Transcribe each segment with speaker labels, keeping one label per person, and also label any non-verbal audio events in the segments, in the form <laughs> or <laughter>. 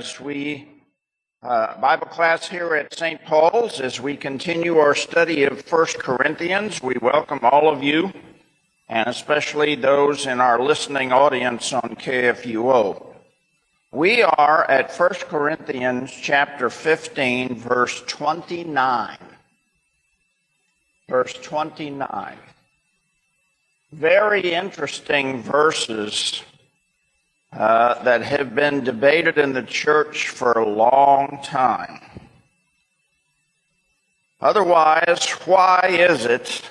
Speaker 1: As we uh, Bible class here at St. Paul's, as we continue our study of 1 Corinthians, we welcome all of you, and especially those in our listening audience on KFUO. We are at 1 Corinthians chapter 15, verse 29. Verse 29. Very interesting verses uh, that have been debated in the church for a long time. Otherwise, why is it,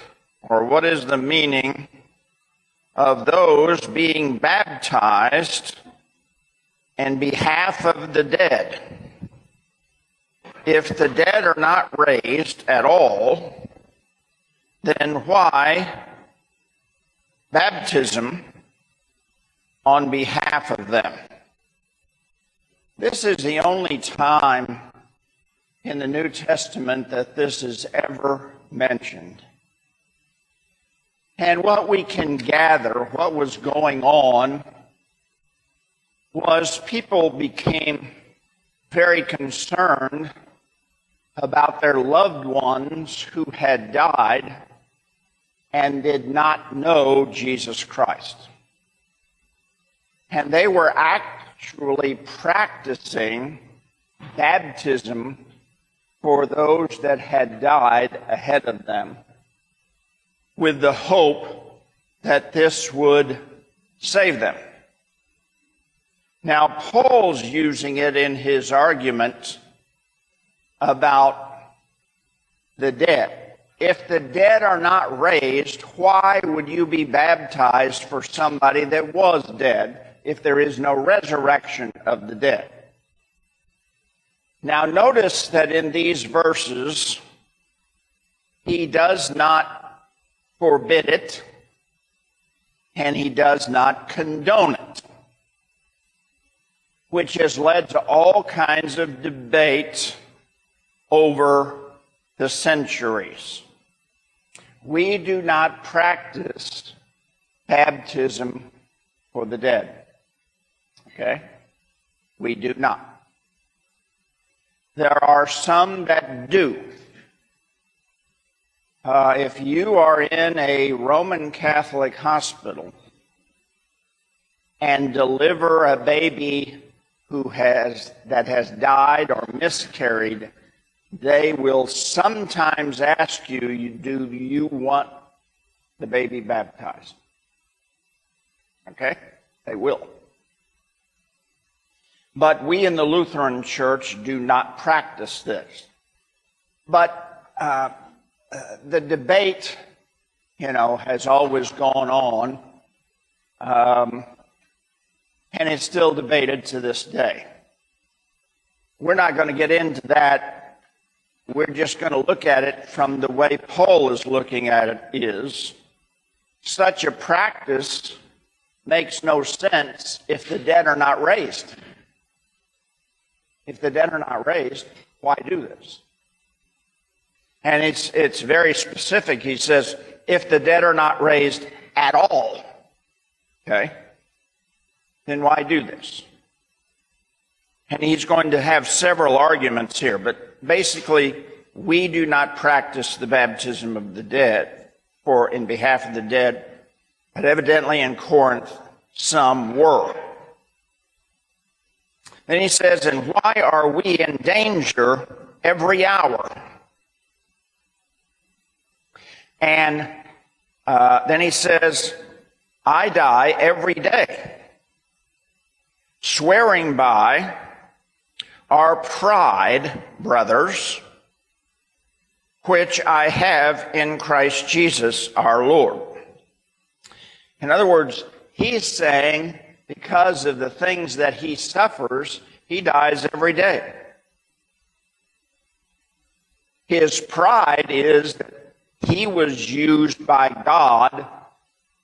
Speaker 1: or what is the meaning of those being baptized in behalf of the dead? If the dead are not raised at all, then why baptism on behalf of them. This is the only time in the New Testament that this is ever mentioned. And what we can gather, what was going on, was people became very concerned about their loved ones who had died and did not know Jesus Christ. And they were actually practicing baptism for those that had died ahead of them with the hope that this would save them. Now, Paul's using it in his argument about the dead. If the dead are not raised, why would you be baptized for somebody that was dead? If there is no resurrection of the dead. Now, notice that in these verses, he does not forbid it and he does not condone it, which has led to all kinds of debate over the centuries. We do not practice baptism for the dead. Okay? We do not. There are some that do. Uh, if you are in a Roman Catholic hospital and deliver a baby who has that has died or miscarried, they will sometimes ask you, do you want the baby baptized? Okay? They will. But we in the Lutheran Church do not practice this. But uh, uh, the debate, you know, has always gone on, um, and it's still debated to this day. We're not going to get into that. We're just going to look at it from the way Paul is looking at it is such a practice makes no sense if the dead are not raised. If the dead are not raised, why do this? And it's, it's very specific. He says, if the dead are not raised at all, okay, then why do this? And he's going to have several arguments here, but basically, we do not practice the baptism of the dead for in behalf of the dead, but evidently in Corinth, some were. Then he says, And why are we in danger every hour? And uh, then he says, I die every day, swearing by our pride, brothers, which I have in Christ Jesus our Lord. In other words, he's saying, because of the things that he suffers, he dies every day. His pride is that he was used by God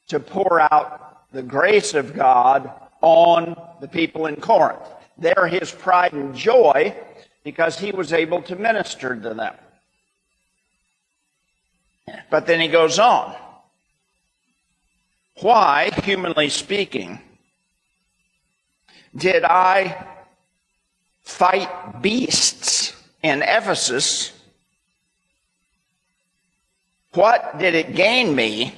Speaker 1: to pour out the grace of God on the people in Corinth. There, his pride and joy because he was able to minister to them. But then he goes on. Why, humanly speaking, did I fight beasts in Ephesus? What did it gain me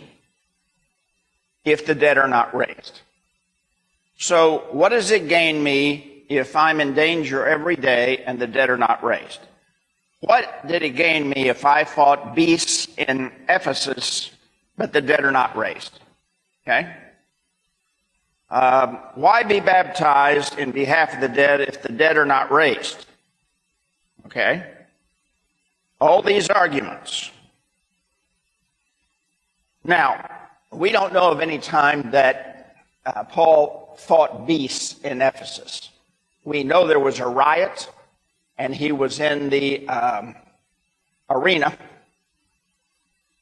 Speaker 1: if the dead are not raised? So, what does it gain me if I'm in danger every day and the dead are not raised? What did it gain me if I fought beasts in Ephesus, but the dead are not raised? Okay? Um, why be baptized in behalf of the dead if the dead are not raised? Okay? All these arguments. Now, we don't know of any time that uh, Paul fought beasts in Ephesus. We know there was a riot and he was in the um, arena.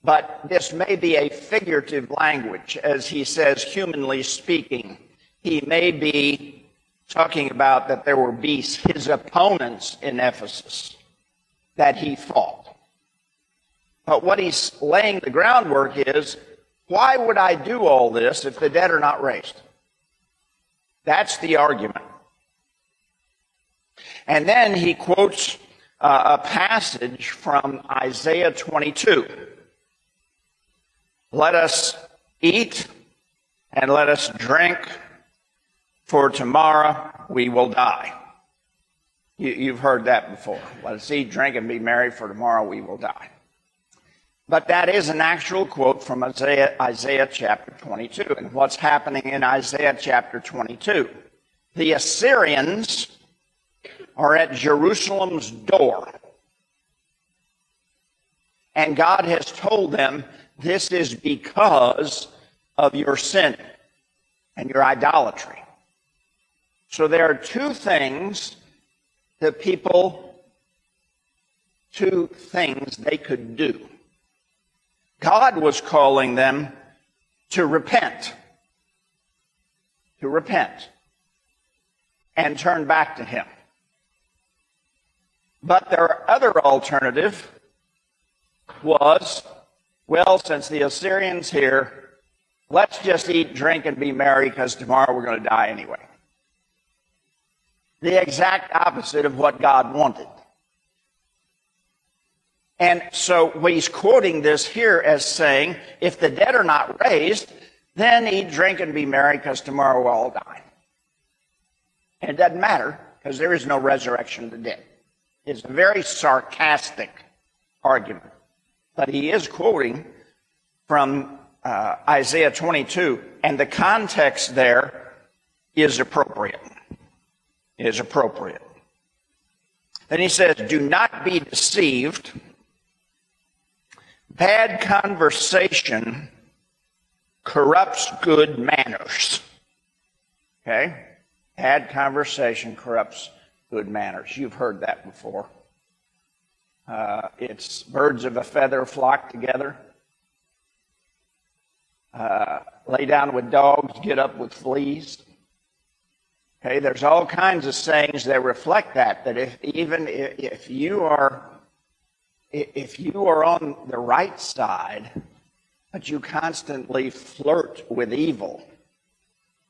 Speaker 1: But this may be a figurative language, as he says, humanly speaking. He may be talking about that there were beasts, his opponents in Ephesus, that he fought. But what he's laying the groundwork is why would I do all this if the dead are not raised? That's the argument. And then he quotes uh, a passage from Isaiah 22. Let us eat and let us drink, for tomorrow we will die. You, have heard that before. Let us eat, drink, and be merry, for tomorrow we will die. But that is an actual quote from Isaiah, Isaiah chapter 22. And what's happening in Isaiah chapter 22? The Assyrians are at Jerusalem's door. And God has told them this is because of your sin and your idolatry. So there are two things that people, two things they could do. God was calling them to repent, to repent and turn back to Him. But their other alternative was, well, since the Assyrians here, let's just eat, drink, and be merry because tomorrow we're going to die anyway. The exact opposite of what God wanted. And so he's quoting this here as saying, if the dead are not raised, then eat, drink, and be merry because tomorrow we'll all die. And it doesn't matter because there is no resurrection of the dead. It's a very sarcastic argument. But he is quoting from uh, Isaiah 22, and the context there is appropriate. Is appropriate. Then he says, Do not be deceived. Bad conversation corrupts good manners. Okay? Bad conversation corrupts good manners. You've heard that before. Uh, it's birds of a feather flock together. Uh, lay down with dogs, get up with fleas. Okay, there's all kinds of sayings that reflect that. That if even if, if you are if you are on the right side, but you constantly flirt with evil, at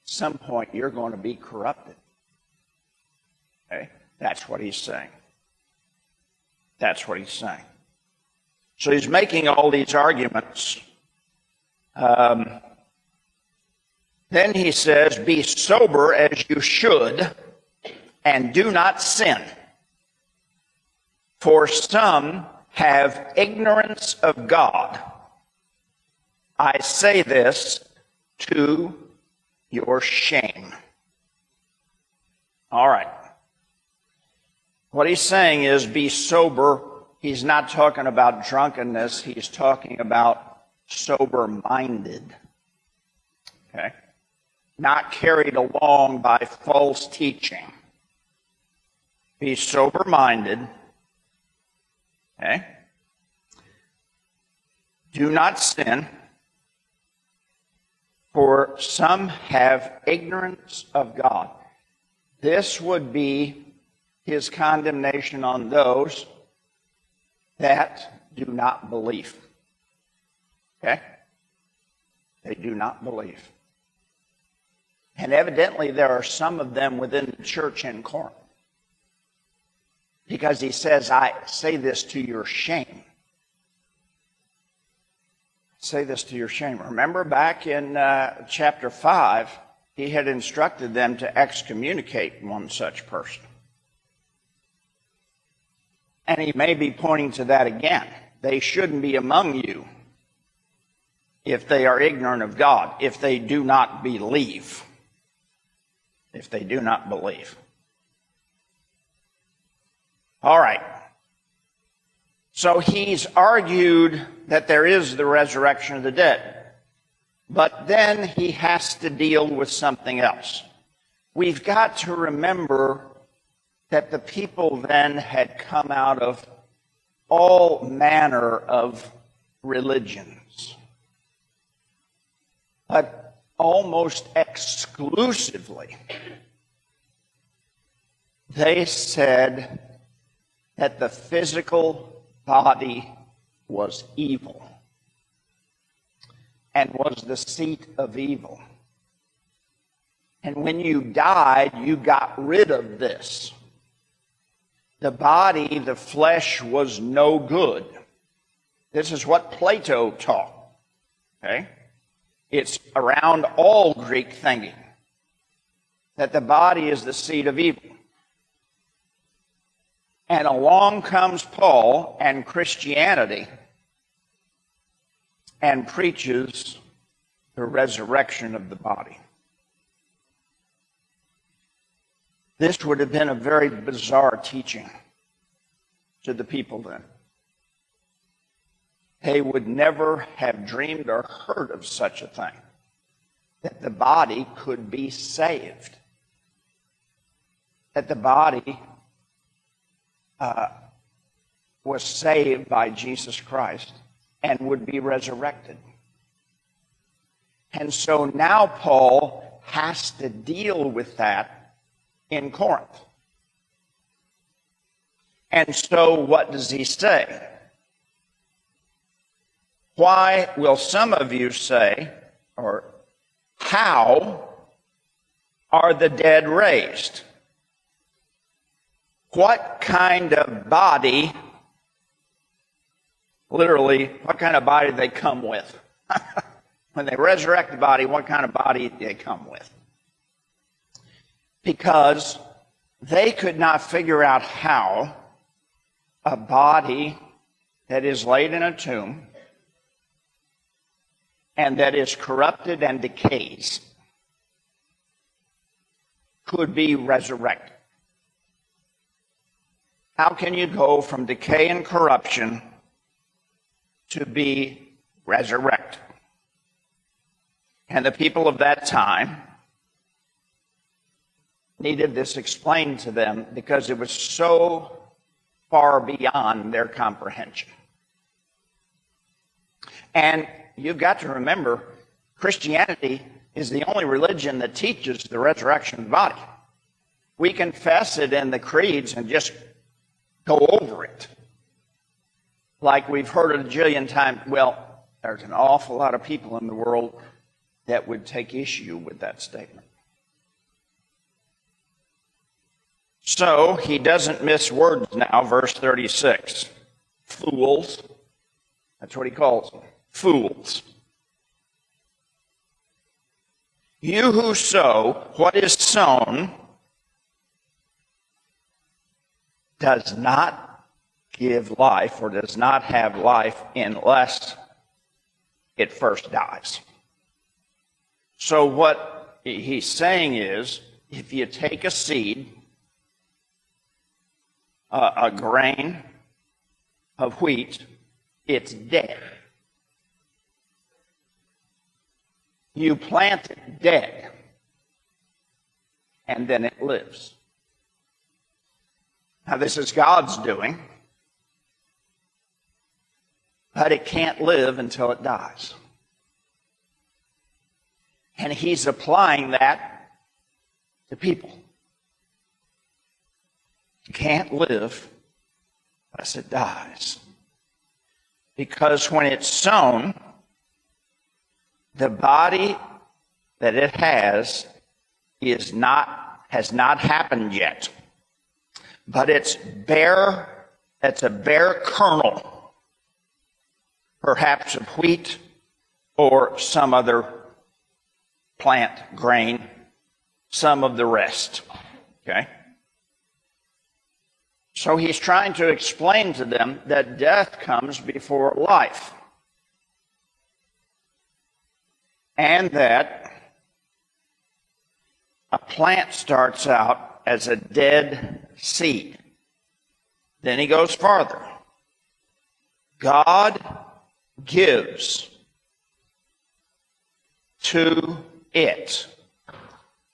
Speaker 1: some point you're going to be corrupted. Okay? That's what he's saying. That's what he's saying. So he's making all these arguments. Um, then he says, Be sober as you should, and do not sin. For some have ignorance of God. I say this to your shame. All right. What he's saying is be sober. He's not talking about drunkenness, he's talking about sober minded. Okay? Not carried along by false teaching. Be sober minded. Okay? Do not sin, for some have ignorance of God. This would be his condemnation on those that do not believe. Okay? They do not believe. And evidently, there are some of them within the church in Corinth. Because he says, I say this to your shame. Say this to your shame. Remember back in uh, chapter 5, he had instructed them to excommunicate one such person. And he may be pointing to that again. They shouldn't be among you if they are ignorant of God, if they do not believe. If they do not believe. All right. So he's argued that there is the resurrection of the dead. But then he has to deal with something else. We've got to remember that the people then had come out of all manner of religions. But almost exclusively, they said that the physical body was evil and was the seat of evil. And when you died, you got rid of this. The body, the flesh, was no good. This is what Plato taught. Okay? It's around all Greek thinking that the body is the seat of evil. And along comes Paul and Christianity and preaches the resurrection of the body. This would have been a very bizarre teaching to the people then. They would never have dreamed or heard of such a thing that the body could be saved, that the body uh, was saved by Jesus Christ and would be resurrected. And so now Paul has to deal with that in Corinth. And so what does he say? Why will some of you say, or how are the dead raised? What kind of body, literally, what kind of body they come with? <laughs> when they resurrect the body, what kind of body they come with? Because they could not figure out how a body that is laid in a tomb and that is corrupted and decays could be resurrected. How can you go from decay and corruption to be resurrected? And the people of that time needed this explained to them because it was so far beyond their comprehension. And you've got to remember, Christianity is the only religion that teaches the resurrection of the body. We confess it in the creeds and just go over it. Like we've heard it a jillion times. Well, there's an awful lot of people in the world that would take issue with that statement. So he doesn't miss words now, verse 36. Fools. That's what he calls them fools. You who sow what is sown does not give life or does not have life unless it first dies. So, what he's saying is if you take a seed, a, grain of wheat, it's dead. You plant it dead, and then it lives. Now, this is God's doing, but it can't live until it dies. And He's applying that to people. Can't live unless it dies. Because when it's sown, the body that it has is not, has not happened yet. But it's bare, it's a bare kernel, perhaps of wheat or some other plant grain, some of the rest. Okay? So he's trying to explain to them that death comes before life. And that a plant starts out as a dead seed. Then he goes farther. God gives to it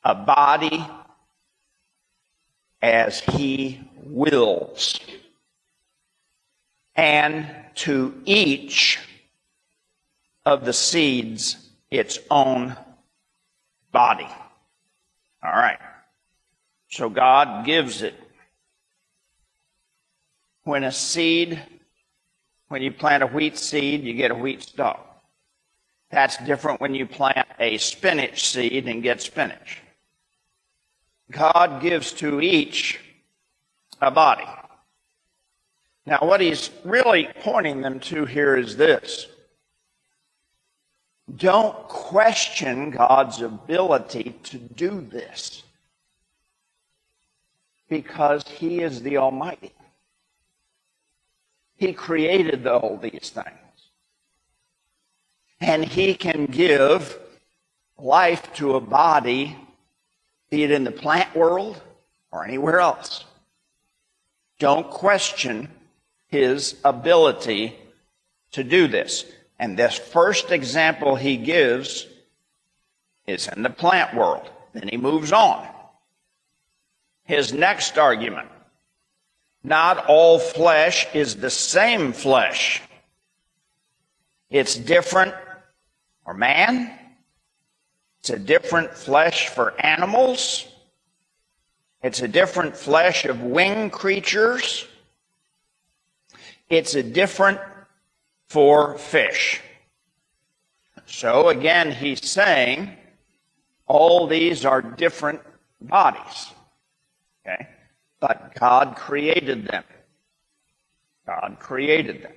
Speaker 1: a body as he wills, and to each of the seeds its own body. All right. So God gives it. When a seed, when you plant a wheat seed, you get a wheat stalk. That's different when you plant a spinach seed and get spinach. God gives to each a body. Now, what he's really pointing them to here is this. Don't question God's ability to do this because he is the Almighty. He created all these things. And he can give life to a body, be it in the plant world or anywhere else. Don't question his ability to do this. And this first example he gives is in the plant world. Then he moves on. His next argument not all flesh is the same flesh. It's different for man. It's a different flesh for animals. It's a different flesh of winged creatures. It's a different for fish. So again, he's saying all these are different bodies. Okay? But God created them. God created them.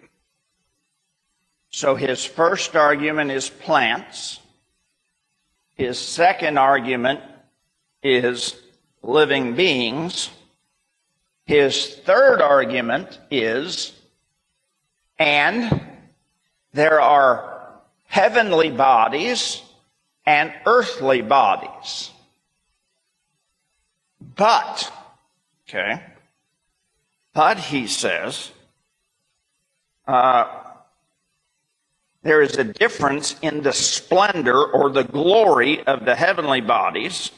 Speaker 1: So his first argument is plants. His second argument is living beings. His third argument is, and there are heavenly bodies and earthly bodies. But, okay, but he says, uh, there is a difference in the splendor or the glory of the heavenly bodies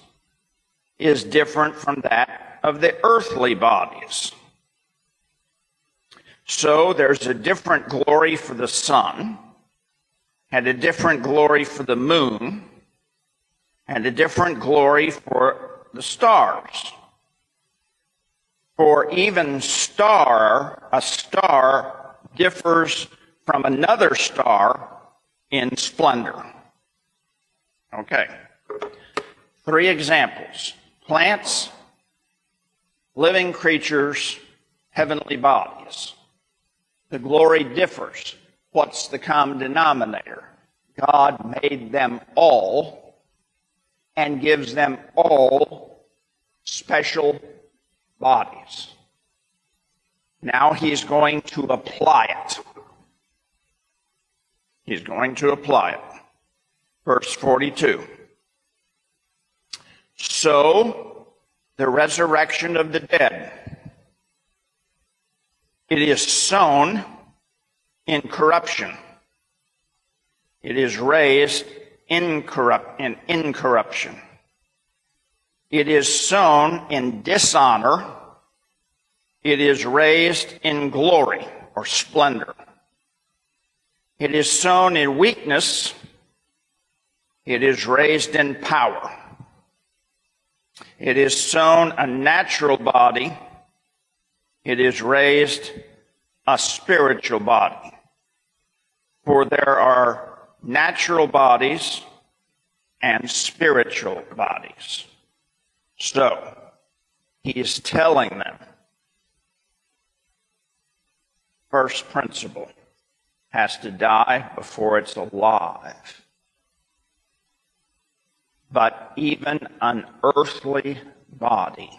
Speaker 1: is different from that of the earthly bodies. So there's a different glory for the sun, and a different glory for the moon, and a different glory for the stars. For even star, a star differs from another star in splendor. Okay. Three examples plants, living creatures, heavenly bodies. The glory differs. What's the common denominator? God made them all and gives them all special bodies. Now he's going to apply it. He's going to apply it. Verse 42. So, the resurrection of the dead. It is sown in corruption. It is raised in, corrupt, in incorruption. It is sown in dishonor. It is raised in glory or splendor. It is sown in weakness. It is raised in power. It is sown a natural body. It is raised a spiritual body. For there are natural bodies and spiritual bodies. So, he is telling them first principle has to die before it's alive. But even an earthly body,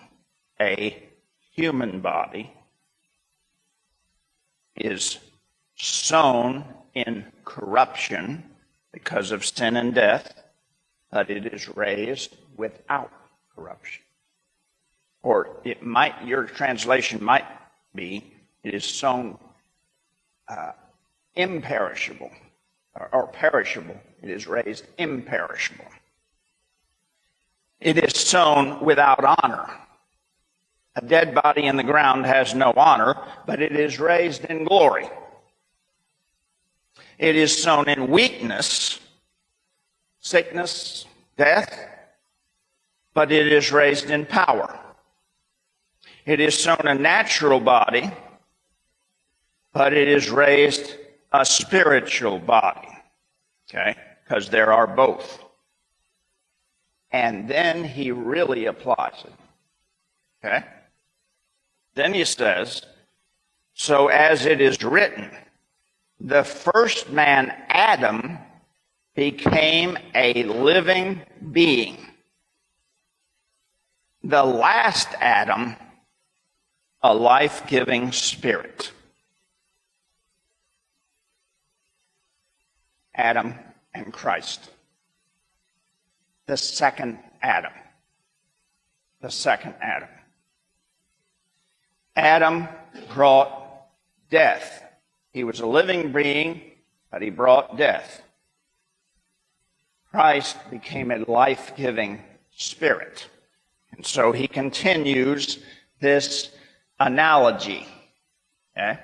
Speaker 1: a human body, is sown in corruption because of sin and death, but it is raised without corruption. Or it might, your translation might be, it is sown uh, imperishable or, or perishable. It is raised imperishable. It is sown without honor. A dead body in the ground has no honor, but it is raised in glory. It is sown in weakness, sickness, death, but it is raised in power. It is sown a natural body, but it is raised a spiritual body. Okay? Because there are both. And then he really applies it. Okay? Then he says, So as it is written, the first man, Adam, became a living being. The last Adam, a life giving spirit. Adam and Christ. The second Adam. The second Adam. Adam brought death. He was a living being, but he brought death. Christ became a life giving spirit. And so he continues this analogy. Okay?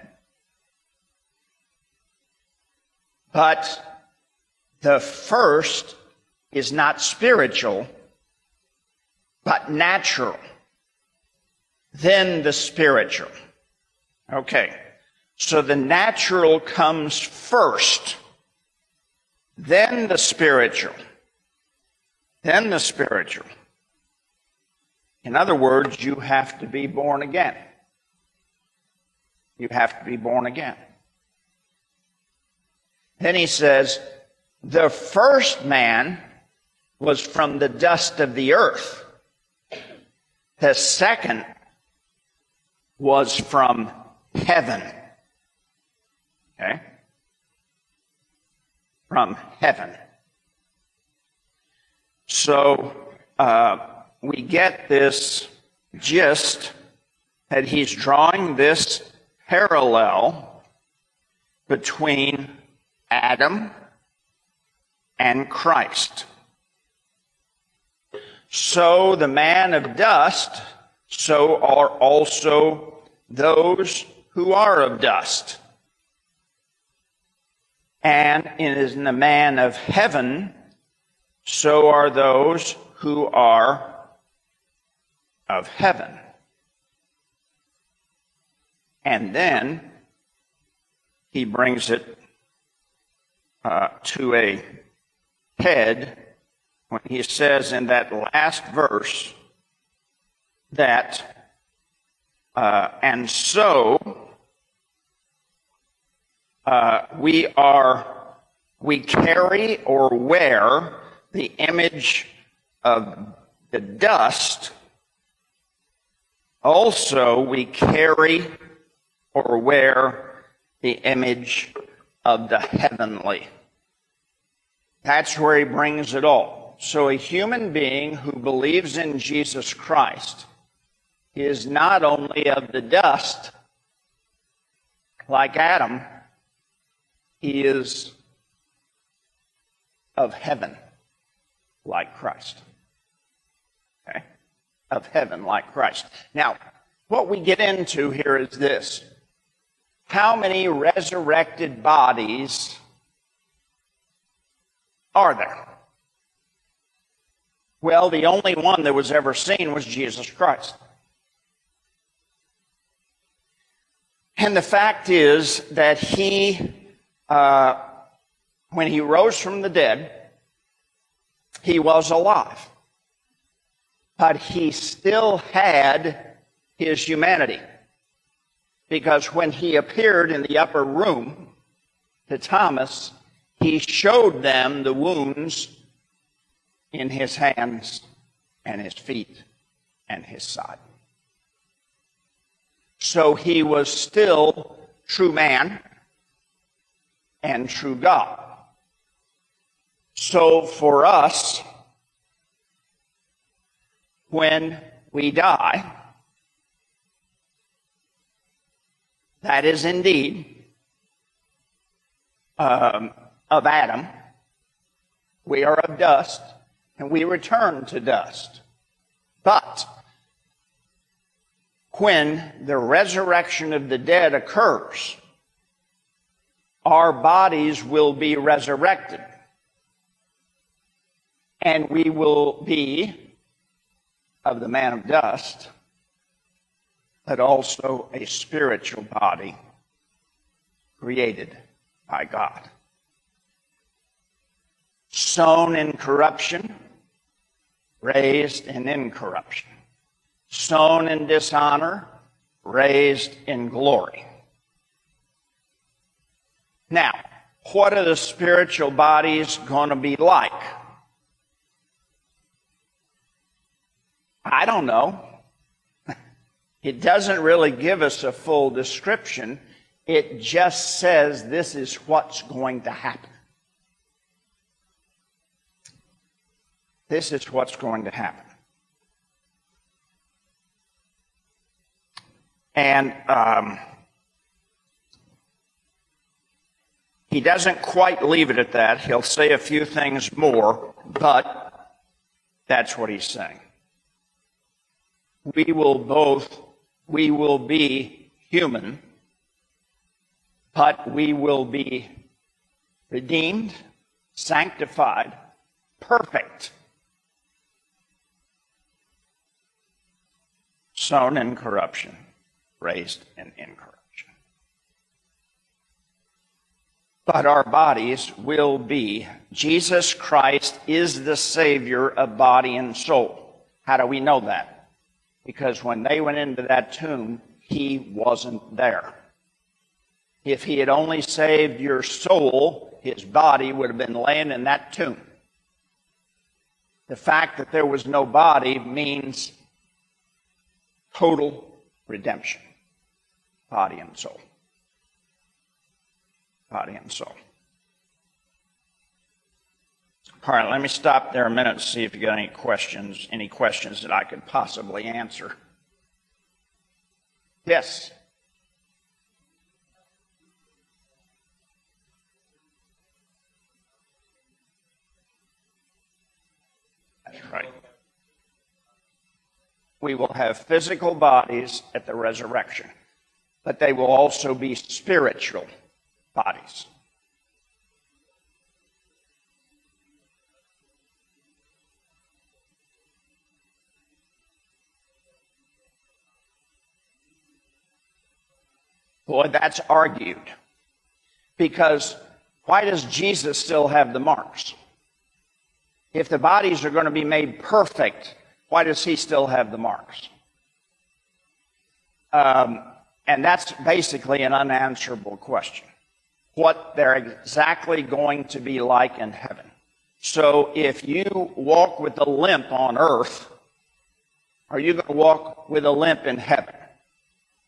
Speaker 1: But the first is not spiritual, but natural. Then the spiritual. Okay. So the natural comes first, then the spiritual, then the spiritual. In other words, you have to be born again. You have to be born again. Then he says, the first man was from the dust of the earth. The second was from heaven. Okay? From heaven. So uh, we get this gist that he's drawing this parallel between Adam and Christ. So the man of dust, so are also those who are of dust. And in the man of heaven, so are those who are of heaven. And then he brings it uh, to a head when he says in that last verse that, uh, and so uh, we are, we carry or wear the image of the dust. Also, we carry or wear the image of the heavenly. That's where he brings it all. So a human being who believes in Jesus Christ is not only of the dust, like Adam, he is of heaven, like Christ. Okay? Of heaven, like Christ. Now, what we get into here is this. How many resurrected bodies are there? Well, the only one that was ever seen was Jesus Christ. And the fact is that he, uh, when he rose from the dead, he was alive. but he still had his humanity. Because when he appeared in the upper room to Thomas, he showed them the wounds in his hands and his feet and his side. So he was still true man and true God. So for us, when we die, that is indeed um, of Adam. We are of dust, and we return to dust. But when the resurrection of the dead occurs, our bodies will be resurrected. And we will be of the man of dust, but also a spiritual body created by God. Sown in corruption, raised in incorruption. Sown in dishonor, raised in glory. Now, what are the spiritual bodies going to be like? I don't know. <laughs> It doesn't really give us a full description. It just says this is what's going to happen. This is what's going to happen. And um, he doesn't quite leave it at that. He'll say a few things more, but that's what he's saying. We will both we will be human, but we will be redeemed, sanctified, perfect. Sown in corruption, raised in incorruption. But our bodies will be. Jesus Christ is the Savior of body and soul. How do we know that? because when they went into that tomb, he wasn't there. If he had only saved your soul, his body would have been laying in that tomb. The fact that there was no body means total redemption, body and soul. Body and soul. All right, let me stop there a minute and see if you got any questions, any questions that I could possibly answer. Yes. That's right. We will have physical bodies at the resurrection, but they will also be spiritual bodies. Boy, that's argued. Because why does Jesus still have the marks? If the bodies are going to be made perfect, why does he still have the marks? Um, and that's basically an unanswerable question. What they're exactly going to be like in heaven. So if you walk with a limp on earth, are you going to walk with a limp in heaven?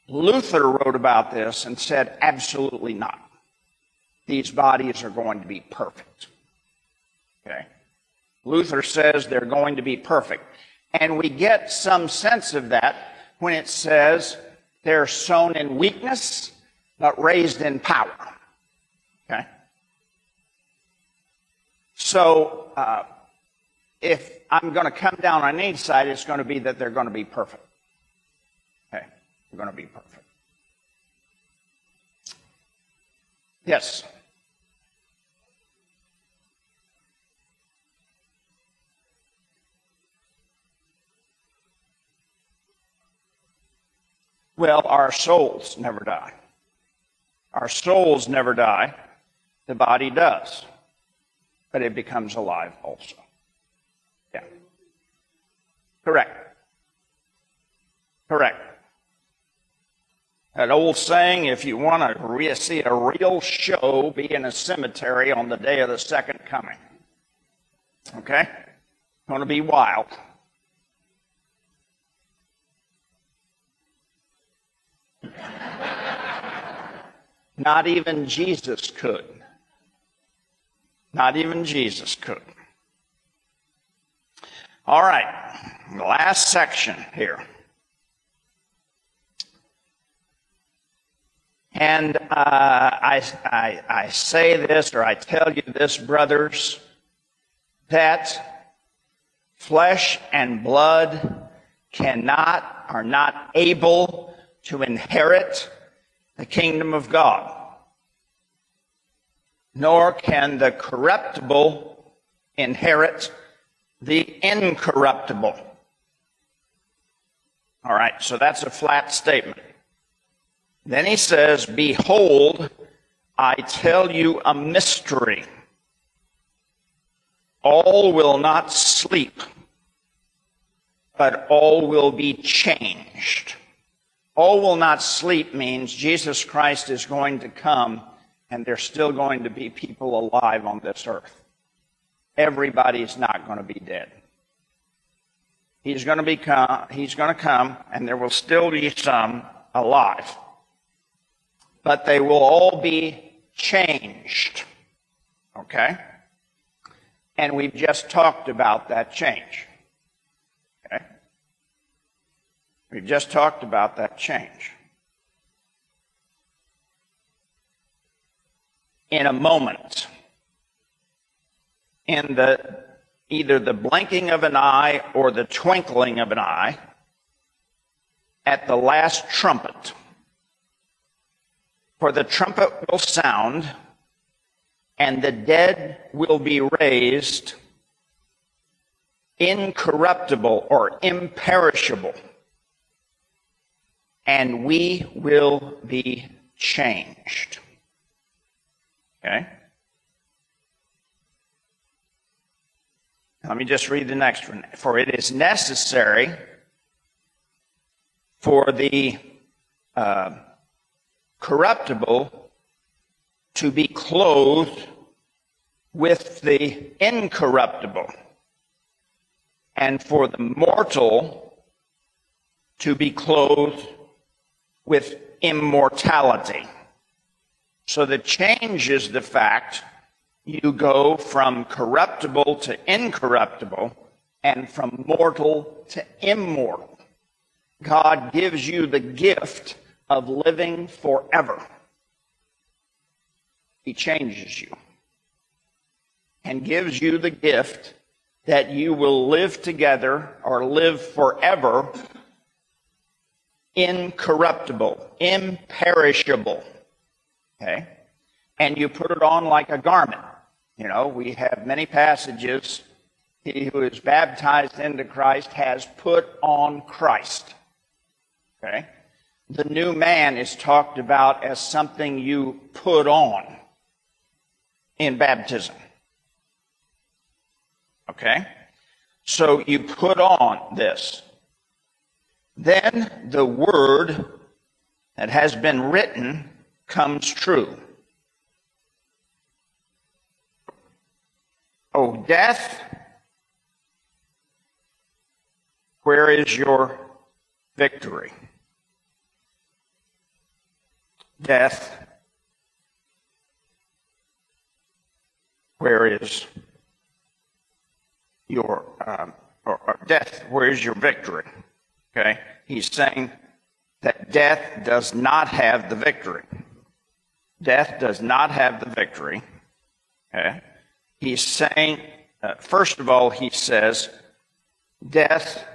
Speaker 1: Luther wrote about this and said, absolutely not. These bodies are going to be perfect. Okay? Luther says they're going to be perfect. And we get some sense of that when it says they're sown in weakness, but raised in power. Okay? So, uh, if I'm going to come down on any side, it's going to be that they're going to be perfect Okay? They're going to be perfect. Yes. Well, our souls never die. Our souls never die. The body does. But it becomes alive also. Yeah. Correct. Correct. That old saying, if you want to re- see a real show, be in a cemetery on the day of the second coming. Okay? Going to be wild. Not even Jesus could. Not even Jesus could. All right, last section here. And uh, I, I, I say this, or I tell you this, brothers, that flesh and blood cannot, are not able to inherit the kingdom of God, nor can the corruptible inherit the incorruptible. All right, so that's a flat statement. Then he says, Behold, I tell you a mystery. All will not sleep, but all will be changed. All will not sleep means Jesus Christ is going to come and there's still going to be people alive on this earth. Everybody's not going to be dead. He's going to come, he's going to come and there will still be some alive but they will all be changed. Okay? And we've just talked about that change. Okay? We've just talked about that change. In a moment, in the either the blinking of an eye or the twinkling of an eye, at the last trumpet, for the trumpet will sound, and the dead will be raised incorruptible or imperishable, and we will be changed. Okay? Let me just read the next one. For it is necessary for the uh, corruptible to be clothed with the incorruptible, and for the mortal to be clothed with immortality. So the change is the fact you go from corruptible to incorruptible and from mortal to immortal. God gives you the gift of living forever. He changes you and gives you the gift that you will live together or live forever incorruptible, imperishable. Okay? And you put it on like a garment. You know, we have many passages. He who is baptized into Christ has put on Christ. Okay? The new man is talked about as something you put on in baptism. Okay? So you put on this. Then the word that has been written comes true. Oh, death, where is your victory? death, where is your um, or, or death? Where is your victory? Okay, he's saying that death does not have the victory. Death does not have the victory. Okay, he's saying uh, first of all he says death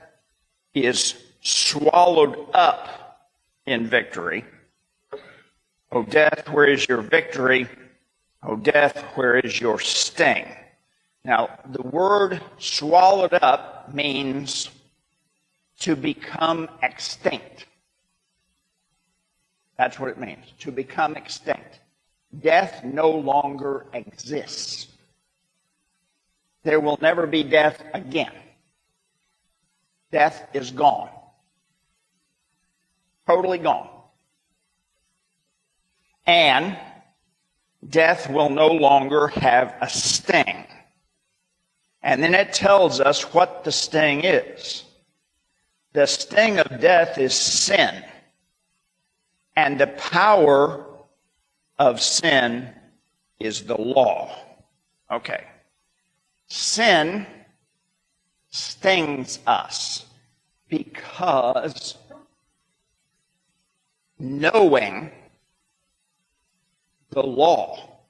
Speaker 1: is swallowed up in victory. O death, where is your victory? O death, where is your sting? Now, the word swallowed up means to become extinct. That's what it means, to become extinct. Death no longer exists. There will never be death again. Death is gone. Totally gone. And death will no longer have a sting. And then it tells us what the sting is. The sting of death is sin. And the power of sin is the law. Okay. Sin stings us because knowing the law,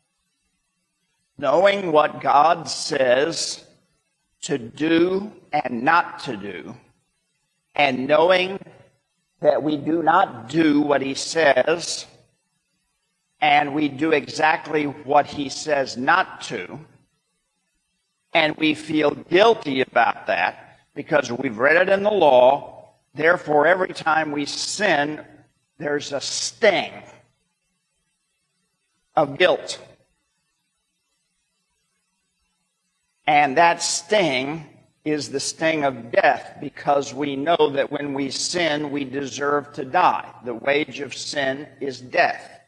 Speaker 1: knowing what God says to do and not to do, and knowing that we do not do what He says and we do exactly what He says not to, and we feel guilty about that because we've read it in the law. Therefore, every time we sin, there's a sting of guilt. And that sting is the sting of death because we know that when we sin, we deserve to die. The wage of sin is death.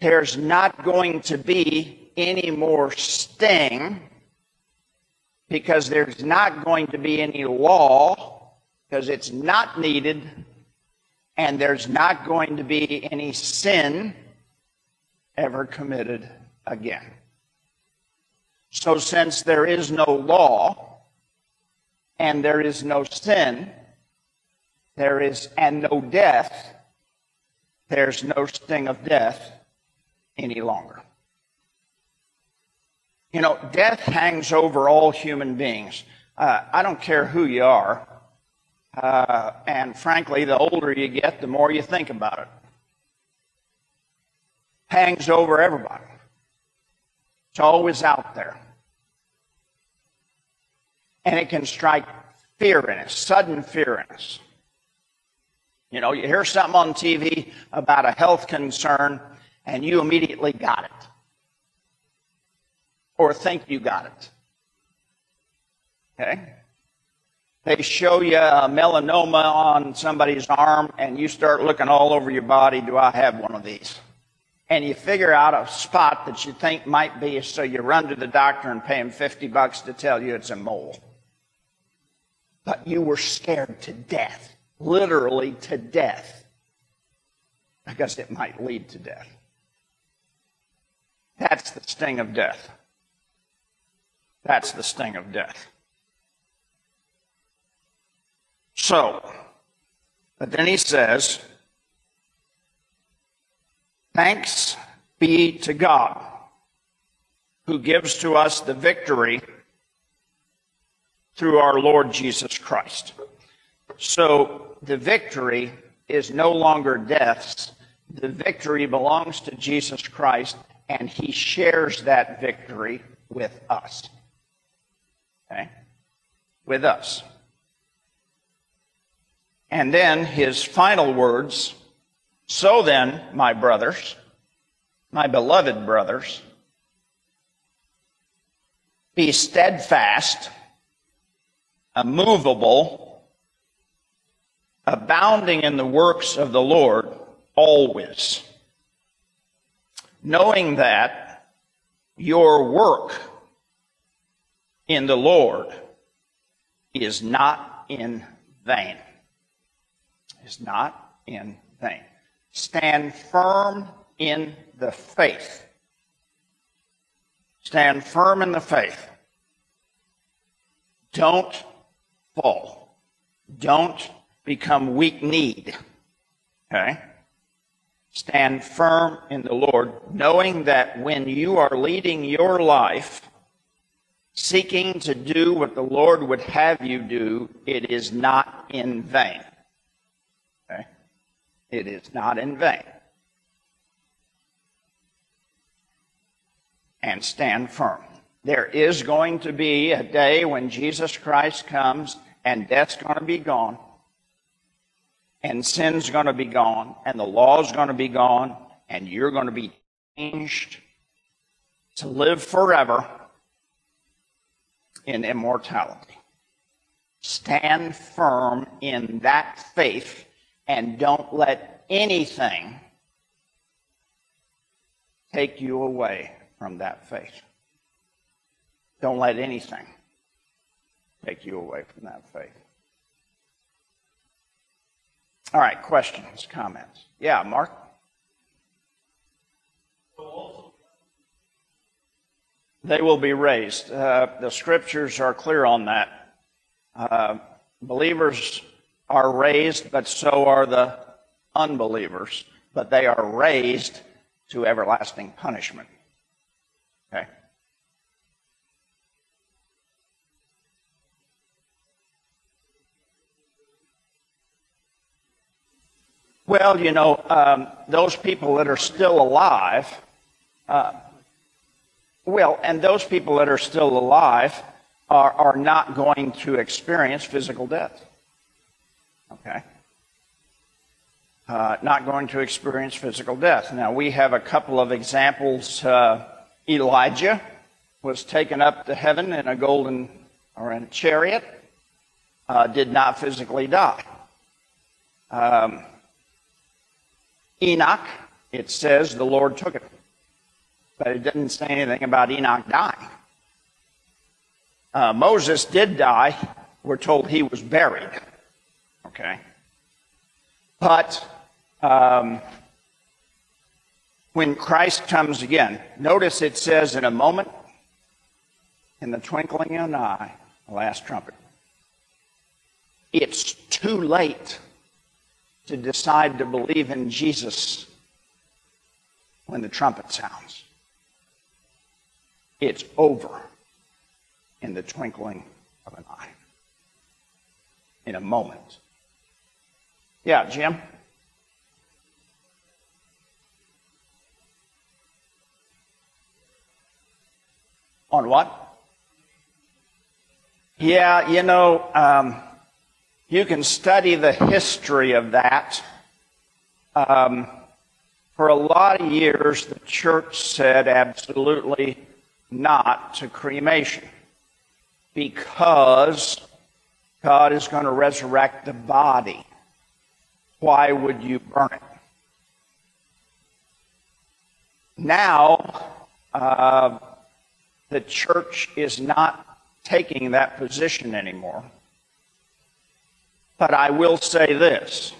Speaker 1: There's not going to be any more sting because there's not going to be any law because it's not needed and there's not going to be any sin ever committed again. So, since there is no law and there is no sin, there is and no death, there's no sting of death any longer. You know, death hangs over all human beings. Uh, I don't care who you are. Uh, and frankly, the older you get, the more you think about it. Hangs over everybody. It's always out there. And it can strike fear in us, sudden fear in us. You know, you hear something on TV about a health concern, and you immediately got it or think you got it. Okay? They show you a melanoma on somebody's arm, and you start looking all over your body. Do I have one of these? And you figure out a spot that you think might be, so you run to the doctor and pay him 50 bucks to tell you it's a mole. But you were scared to death, literally to death, because it might lead to death. That's the sting of death. That's the sting of death. So, but then he says, Thanks be to God who gives to us the victory through our Lord Jesus Christ. So the victory is no longer death's. The victory belongs to Jesus Christ, and he shares that victory with us. Okay? With us. And then his final words So then, my brothers, my beloved brothers, be steadfast, immovable, abounding in the works of the Lord always, knowing that your work in the Lord is not in vain. Is not in vain. Stand firm in the faith. Stand firm in the faith. Don't fall. Don't become weak kneed. Okay? Stand firm in the Lord, knowing that when you are leading your life, seeking to do what the Lord would have you do, it is not in vain. Okay? It is not in vain. And stand firm. There is going to be a day when Jesus Christ comes and death's going to be gone and sin's going to be gone and the law's going to be gone and you're going to be changed to live forever in immortality. Stand firm in that faith and don't let anything take you away from that faith. Don't let anything take you away from that faith. All right, questions, comments? Yeah, Mark? They will be raised. Uh, the scriptures are clear on that. Uh, believers are raised, but so are the unbelievers. But they are raised to everlasting punishment. Okay? Well, you know, um, those people that are still alive, uh, well, and those people that are still alive are, are not going to experience physical death. Okay? Uh, not going to experience physical death. Now, we have a couple of examples. Uh, Elijah was taken up to heaven in a golden or in a chariot, uh, did not physically die. Um, Enoch, it says the Lord took it. But it didn't say anything about Enoch dying. Uh, Moses did die. We're told he was buried. Okay? But um, when Christ comes again, notice it says in a moment, in the twinkling of an eye, the last trumpet. It's too late to decide to believe in Jesus when the trumpet sounds. It's over in the twinkling of an eye, in a moment. Yeah, Jim? On what? Yeah, you know, um, you can study the history of that. Um, for a lot of years, the church said absolutely not to cremation because God is going to resurrect the body. Why would you burn it? Now, uh, the church is not taking that position anymore. But I will say this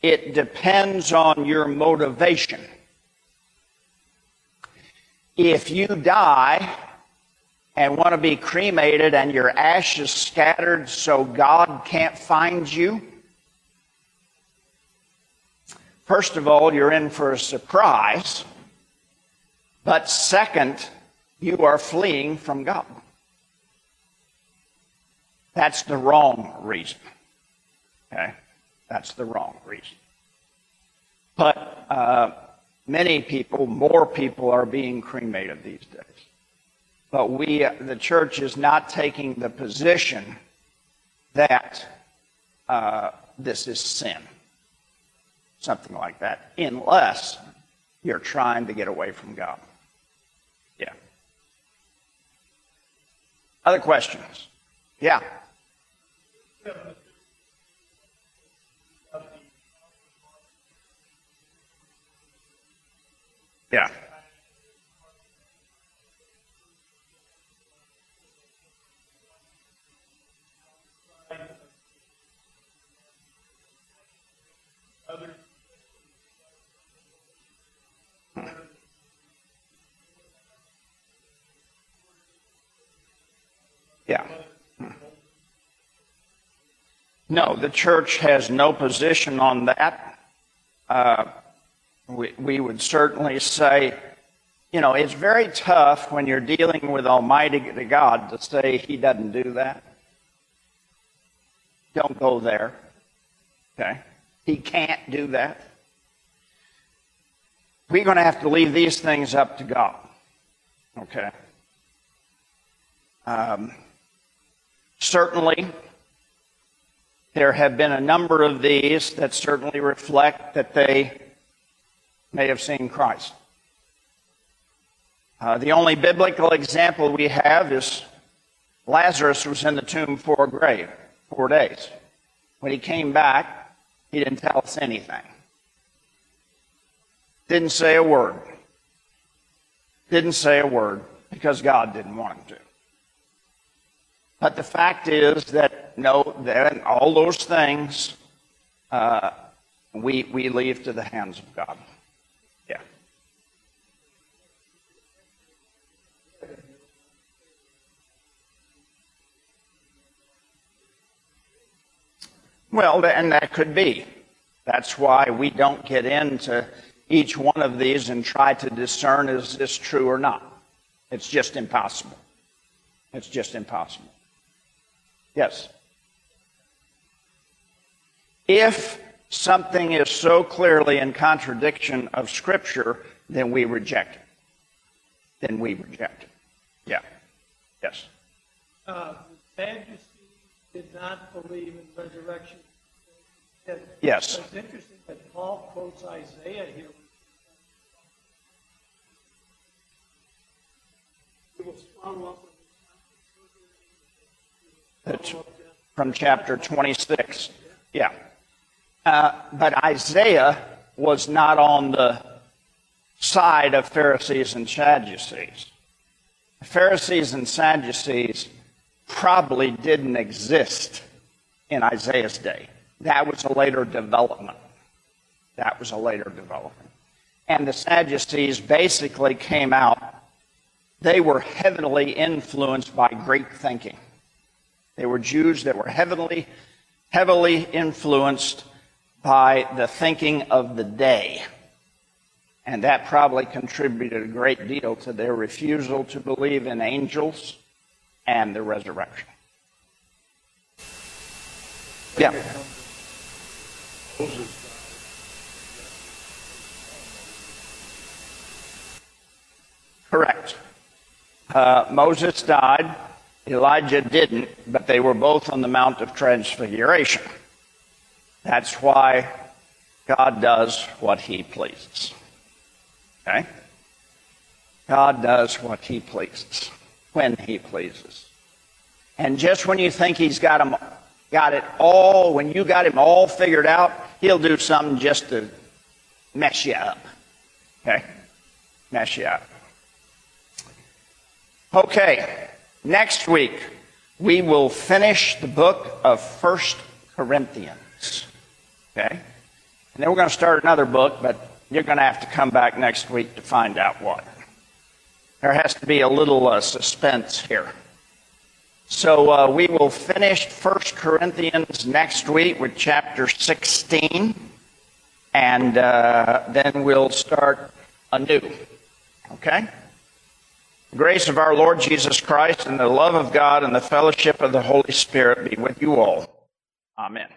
Speaker 1: it depends on your motivation. If you die and want to be cremated and your ashes scattered so God can't find you, first of all, you're in for a surprise. But second, you are fleeing from God. That's the wrong reason. Okay? That's the wrong reason. But uh, many people, more people, are being cremated these days. But we, the church, is not taking the position that uh, this is sin. Something like that, unless you're trying to get away from God. Yeah. Other questions? Yeah. Yeah. Yeah. No, the church has no position on that. Uh, we, we would certainly say, you know, it's very tough when you're dealing with Almighty God to say He doesn't do that. Don't go there. Okay? He can't do that. We're going to have to leave these things up to God. Okay? Um, certainly, there have been a number of these that certainly reflect that they may have seen Christ. Uh, the only biblical example we have is Lazarus was in the tomb for a grave four days. When he came back, he didn't tell us anything. Didn't say a word. Didn't say a word because God didn't want him to. But the fact is that no, that all those things uh, we we leave to the hands of God. Yeah. Well, and that could be. That's why we don't get into each one of these and try to discern is this true or not. It's just impossible. It's just impossible. Yes. If something is so clearly in contradiction of Scripture, then we reject it. Then we reject it. Yeah. Yes.
Speaker 2: Uh, Sadducees did not believe in resurrection.
Speaker 1: Yes.
Speaker 2: It's interesting that Paul quotes Isaiah here. It will swallow up
Speaker 1: That's from chapter 26. Yeah. Uh, but Isaiah was not on the side of Pharisees and Sadducees. Pharisees and Sadducees probably didn't exist in Isaiah's day. That was a later development. That was a later development. And the Sadducees basically came out, they were heavily influenced by Greek thinking. They were Jews that were heavily, heavily influenced by the thinking of the day. And that probably contributed a great deal to their refusal to believe in angels and the resurrection. Yeah. Correct. Uh, Moses died. Elijah didn't, but they were both on the Mount of Transfiguration. That's why God does what he pleases. Okay? God does what he pleases, when he pleases. And just when you think he's got, him, got it all, when you got him all figured out, he'll do something just to mess you up. Okay? Mess you up. Okay. Next week, we will finish the book of First Corinthians. Okay? And then we're going to start another book, but you're going to have to come back next week to find out what. There has to be a little uh, suspense here. So uh, we will finish First Corinthians next week with chapter 16, and uh, then we'll start anew. Okay? The grace of our Lord Jesus Christ and the love of God and the fellowship of the Holy Spirit be with you all. Amen.